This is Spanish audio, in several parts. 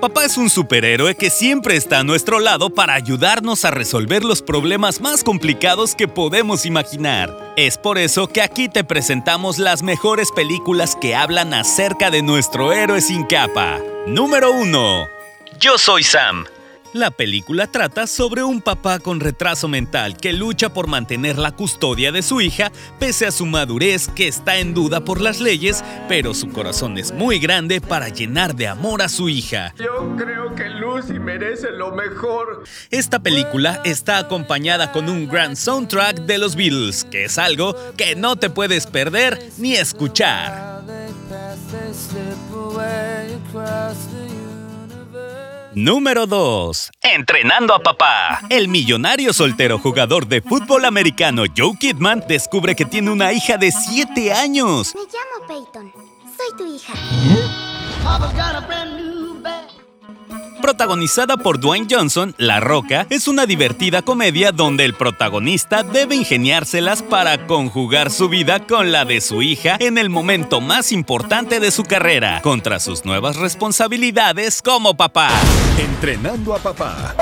Papá es un superhéroe que siempre está a nuestro lado para ayudarnos a resolver los problemas más complicados que podemos imaginar. Es por eso que aquí te presentamos las mejores películas que hablan acerca de nuestro héroe sin capa. Número 1. Yo soy Sam. La película trata sobre un papá con retraso mental que lucha por mantener la custodia de su hija pese a su madurez que está en duda por las leyes, pero su corazón es muy grande para llenar de amor a su hija. Yo creo que Lucy merece lo mejor. Esta película está acompañada con un gran soundtrack de los Beatles, que es algo que no te puedes perder ni escuchar. Número 2. Entrenando a papá. El millonario soltero jugador de fútbol americano Joe Kidman descubre que tiene una hija de 7 años. Me llamo Peyton. Soy tu hija. Protagonizada por Dwayne Johnson, La Roca es una divertida comedia donde el protagonista debe ingeniárselas para conjugar su vida con la de su hija en el momento más importante de su carrera, contra sus nuevas responsabilidades como papá. Entrenando a papá.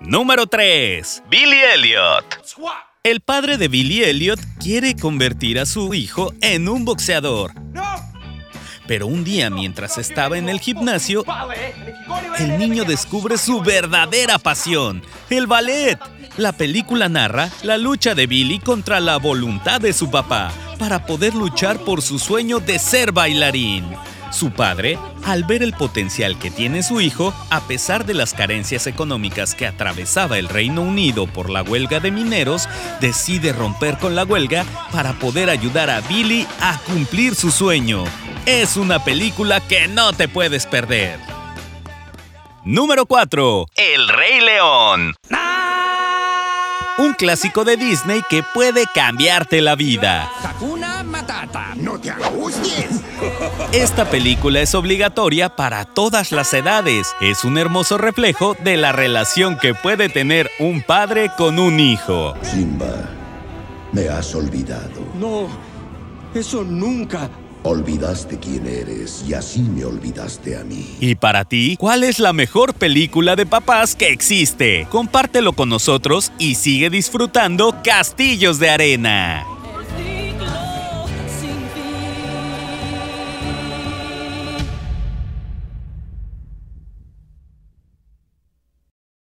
Número 3. Billy Elliot. El padre de Billy Elliot quiere convertir a su hijo en un boxeador. Pero un día mientras estaba en el gimnasio, el niño descubre su verdadera pasión, el ballet. La película narra la lucha de Billy contra la voluntad de su papá para poder luchar por su sueño de ser bailarín. Su padre, al ver el potencial que tiene su hijo, a pesar de las carencias económicas que atravesaba el Reino Unido por la huelga de mineros, decide romper con la huelga para poder ayudar a Billy a cumplir su sueño. Es una película que no te puedes perder. Número 4. El Rey León. Un clásico de Disney que puede cambiarte la vida. Hakuna Matata. No te angusties. Esta película es obligatoria para todas las edades. Es un hermoso reflejo de la relación que puede tener un padre con un hijo. Simba, me has olvidado. No, eso nunca. Olvidaste quién eres y así me olvidaste a mí. Y para ti, ¿cuál es la mejor película de papás que existe? Compártelo con nosotros y sigue disfrutando Castillos de Arena.